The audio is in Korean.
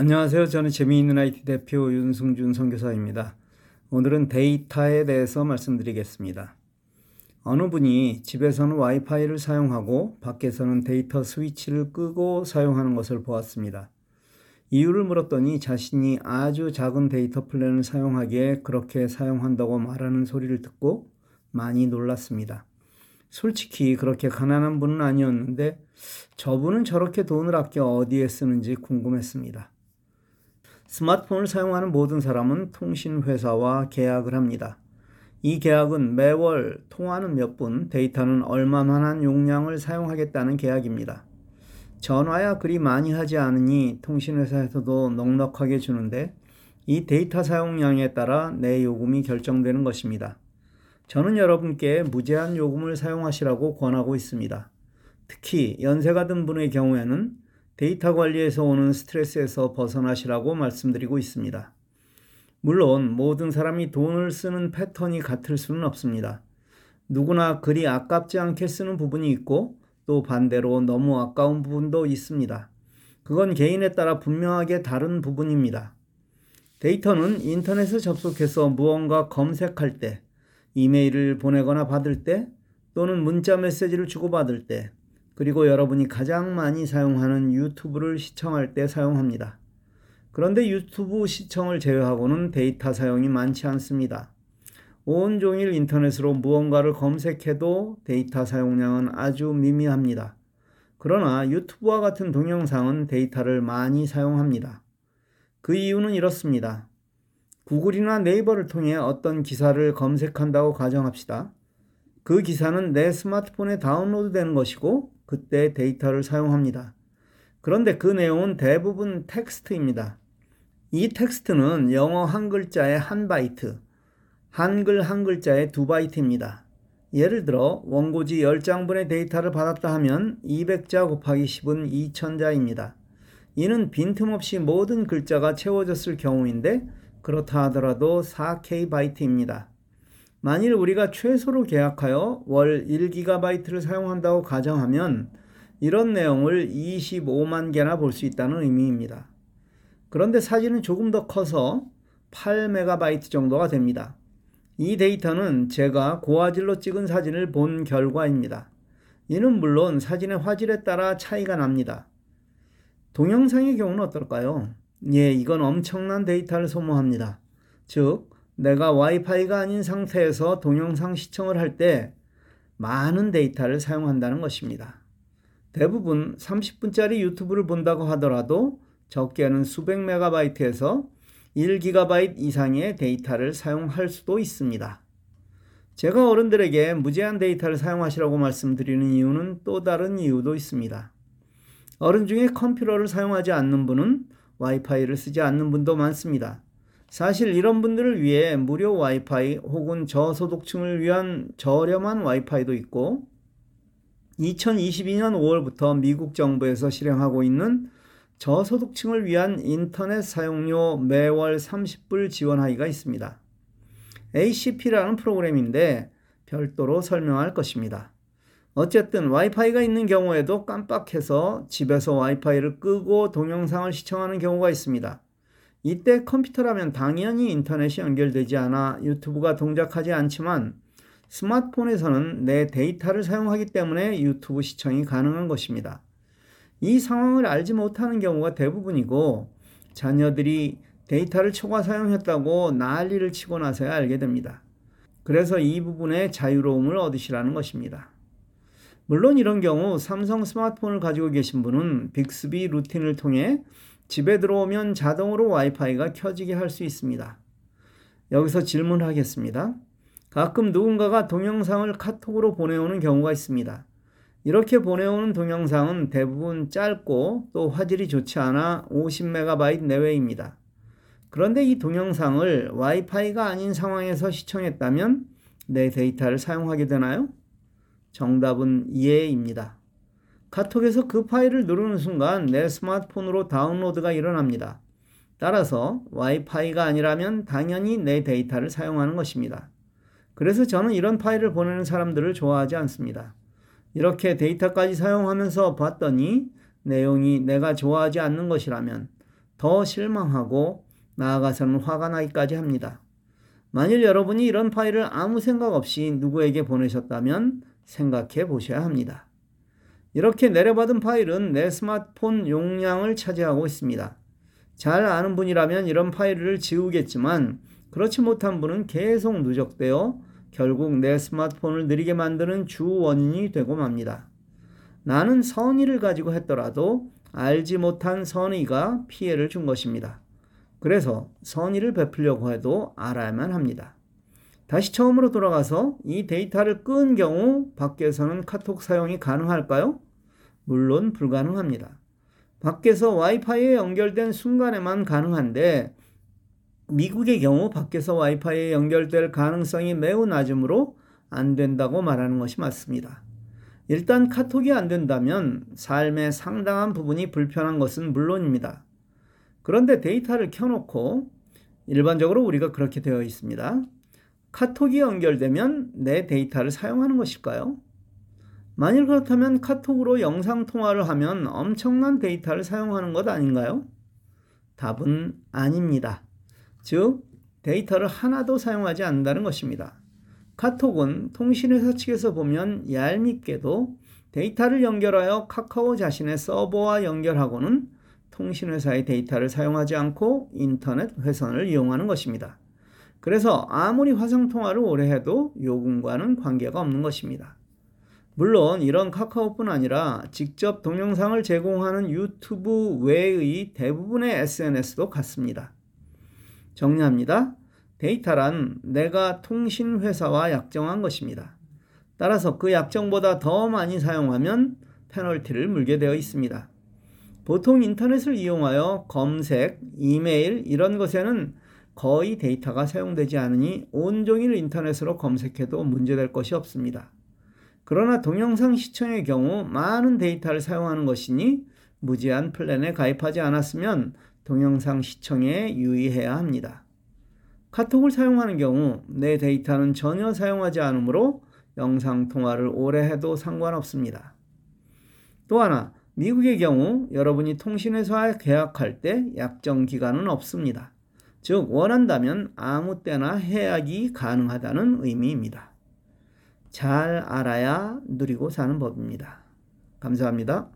안녕하세요. 저는 재미있는 IT 대표 윤승준 선교사입니다. 오늘은 데이터에 대해서 말씀드리겠습니다. 어느 분이 집에서는 와이파이를 사용하고 밖에서는 데이터 스위치를 끄고 사용하는 것을 보았습니다. 이유를 물었더니 자신이 아주 작은 데이터 플랜을 사용하기에 그렇게 사용한다고 말하는 소리를 듣고 많이 놀랐습니다. 솔직히 그렇게 가난한 분은 아니었는데 저분은 저렇게 돈을 아껴 어디에 쓰는지 궁금했습니다. 스마트폰을 사용하는 모든 사람은 통신회사와 계약을 합니다. 이 계약은 매월 통화는 몇 분, 데이터는 얼마만한 용량을 사용하겠다는 계약입니다. 전화야 그리 많이 하지 않으니 통신회사에서도 넉넉하게 주는데 이 데이터 사용량에 따라 내 요금이 결정되는 것입니다. 저는 여러분께 무제한 요금을 사용하시라고 권하고 있습니다. 특히 연세가 든 분의 경우에는 데이터 관리에서 오는 스트레스에서 벗어나시라고 말씀드리고 있습니다. 물론 모든 사람이 돈을 쓰는 패턴이 같을 수는 없습니다. 누구나 그리 아깝지 않게 쓰는 부분이 있고 또 반대로 너무 아까운 부분도 있습니다. 그건 개인에 따라 분명하게 다른 부분입니다. 데이터는 인터넷에 접속해서 무언가 검색할 때, 이메일을 보내거나 받을 때, 또는 문자 메시지를 주고받을 때, 그리고 여러분이 가장 많이 사용하는 유튜브를 시청할 때 사용합니다. 그런데 유튜브 시청을 제외하고는 데이터 사용이 많지 않습니다. 온종일 인터넷으로 무언가를 검색해도 데이터 사용량은 아주 미미합니다. 그러나 유튜브와 같은 동영상은 데이터를 많이 사용합니다. 그 이유는 이렇습니다. 구글이나 네이버를 통해 어떤 기사를 검색한다고 가정합시다. 그 기사는 내 스마트폰에 다운로드 되는 것이고 그때 데이터를 사용합니다. 그런데 그 내용은 대부분 텍스트입니다. 이 텍스트는 영어 한 글자에 한 바이트, 한글 한 글자에 두 바이트입니다. 예를 들어 원고지 10장분의 데이터를 받았다 하면 200자 곱하기 10은 2000자입니다. 이는 빈틈없이 모든 글자가 채워졌을 경우인데 그렇다 하더라도 4K 바이트입니다. 만일 우리가 최소로 계약하여 월 1GB를 사용한다고 가정하면 이런 내용을 25만 개나 볼 수 있다는 의미입니다. 그런데 사진은 조금 더 커서 8MB 정도가 됩니다. 이 데이터는 제가 고화질로 찍은 사진을 본 결과입니다. 이는 물론 사진의 화질에 따라 차이가 납니다. 동영상의 경우는 어떨까요? 예, 이건 엄청난 데이터를 소모합니다. 즉, 내가 와이파이가 아닌 상태에서 동영상 시청을 할 때 많은 데이터를 사용한다는 것입니다. 대부분 30분짜리 유튜브를 본다고 하더라도 적게는 수백 메가바이트에서 1기가바이트 이상의 데이터를 사용할 수도 있습니다. 제가 어른들에게 무제한 데이터를 사용하시라고 말씀드리는 이유는 또 다른 이유도 있습니다. 어른 중에 컴퓨터를 사용하지 않는 분은 와이파이를 쓰지 않는 분도 많습니다. 사실 이런 분들을 위해 무료 와이파이 혹은 저소득층을 위한 저렴한 와이파이도 있고 2022년 5월부터 미국 정부에서 실행하고 있는 저소득층을 위한 인터넷 사용료 매월 30불 지원하기가 있습니다. ACP라는 프로그램인데 별도로 설명할 것입니다. 어쨌든 와이파이가 있는 경우에도 깜빡해서 집에서 와이파이를 끄고 동영상을 시청하는 경우가 있습니다. 이때 컴퓨터라면 당연히 인터넷이 연결되지 않아 유튜브가 동작하지 않지만 스마트폰에서는 내 데이터를 사용하기 때문에 유튜브 시청이 가능한 것입니다. 이 상황을 알지 못하는 경우가 대부분이고 자녀들이 데이터를 초과 사용했다고 난리를 치고 나서야 알게 됩니다. 그래서 이 부분에 자유로움을 얻으시라는 것입니다. 물론 이런 경우 삼성 스마트폰을 가지고 계신 분은 빅스비 루틴을 통해 집에 들어오면 자동으로 와이파이가 켜지게 할 수 있습니다. 여기서 질문하겠습니다. 가끔 누군가가 동영상을 카톡으로 보내오는 경우가 있습니다. 이렇게 보내오는 동영상은 대부분 짧고 또 화질이 좋지 않아 50MB 내외입니다. 그런데 이 동영상을 와이파이가 아닌 상황에서 시청했다면 내 데이터를 사용하게 되나요? 정답은 예입니다. 카톡에서 그 파일을 누르는 순간 내 스마트폰으로 다운로드가 일어납니다. 따라서 와이파이가 아니라면 당연히 내 데이터를 사용하는 것입니다. 그래서 저는 이런 파일을 보내는 사람들을 좋아하지 않습니다. 이렇게 데이터까지 사용하면서 봤더니 내용이 내가 좋아하지 않는 것이라면 더 실망하고 나아가서는 화가 나기까지 합니다. 만일 여러분이 이런 파일을 아무 생각 없이 누구에게 보내셨다면 생각해 보셔야 합니다. 이렇게 내려받은 파일은 내 스마트폰 용량을 차지하고 있습니다. 잘 아는 분이라면 이런 파일을 지우겠지만 그렇지 못한 분은 계속 누적되어 결국 내 스마트폰을 느리게 만드는 주 원인이 되고 맙니다. 나는 선의를 가지고 했더라도 알지 못한 선의가 피해를 준 것입니다. 그래서 선의를 베풀려고 해도 알아야만 합니다. 다시 처음으로 돌아가서 이 데이터를 끈 경우 밖에서는 카톡 사용이 가능할까요? 물론 불가능합니다. 밖에서 와이파이에 연결된 순간에만 가능한데 미국의 경우 밖에서 와이파이에 연결될 가능성이 매우 낮으므로 안 된다고 말하는 것이 맞습니다. 일단 카톡이 안 된다면 삶의 상당한 부분이 불편한 것은 물론입니다. 그런데 데이터를 켜놓고 일반적으로 우리가 그렇게 되어 있습니다. 카톡이 연결되면 내 데이터를 사용하는 것일까요? 만일 그렇다면 카톡으로 영상 통화를 하면 엄청난 데이터를 사용하는 것 아닌가요? 답은 아닙니다. 즉, 데이터를 하나도 사용하지 않는다는 것입니다. 카톡은 통신회사 측에서 보면 얄밉게도 데이터를 연결하여 카카오 자신의 서버와 연결하고는 통신회사의 데이터를 사용하지 않고 인터넷 회선을 이용하는 것입니다. 그래서 아무리 화상통화를 오래 해도 요금과는 관계가 없는 것입니다. 물론 이런 카카오뿐 아니라 직접 동영상을 제공하는 유튜브 외의 대부분의 SNS도 같습니다. 정리합니다. 데이터란 내가 통신회사와 약정한 것입니다. 따라서 그 약정보다 더 많이 사용하면 페널티를 물게 되어 있습니다. 보통 인터넷을 이용하여 검색, 이메일 이런 것에는 거의 데이터가 사용되지 않으니 온종일 인터넷으로 검색해도 문제될 것이 없습니다. 그러나 동영상 시청의 경우 많은 데이터를 사용하는 것이니 무제한 플랜에 가입하지 않았으면 동영상 시청에 유의해야 합니다. 카톡을 사용하는 경우 내 데이터는 전혀 사용하지 않으므로 영상 통화를 오래 해도 상관없습니다. 또 하나, 미국의 경우 여러분이 통신회사와 계약할 때 약정 기간은 없습니다. 즉, 원한다면 아무 때나 해약이 가능하다는 의미입니다. 잘 알아야 누리고 사는 법입니다. 감사합니다.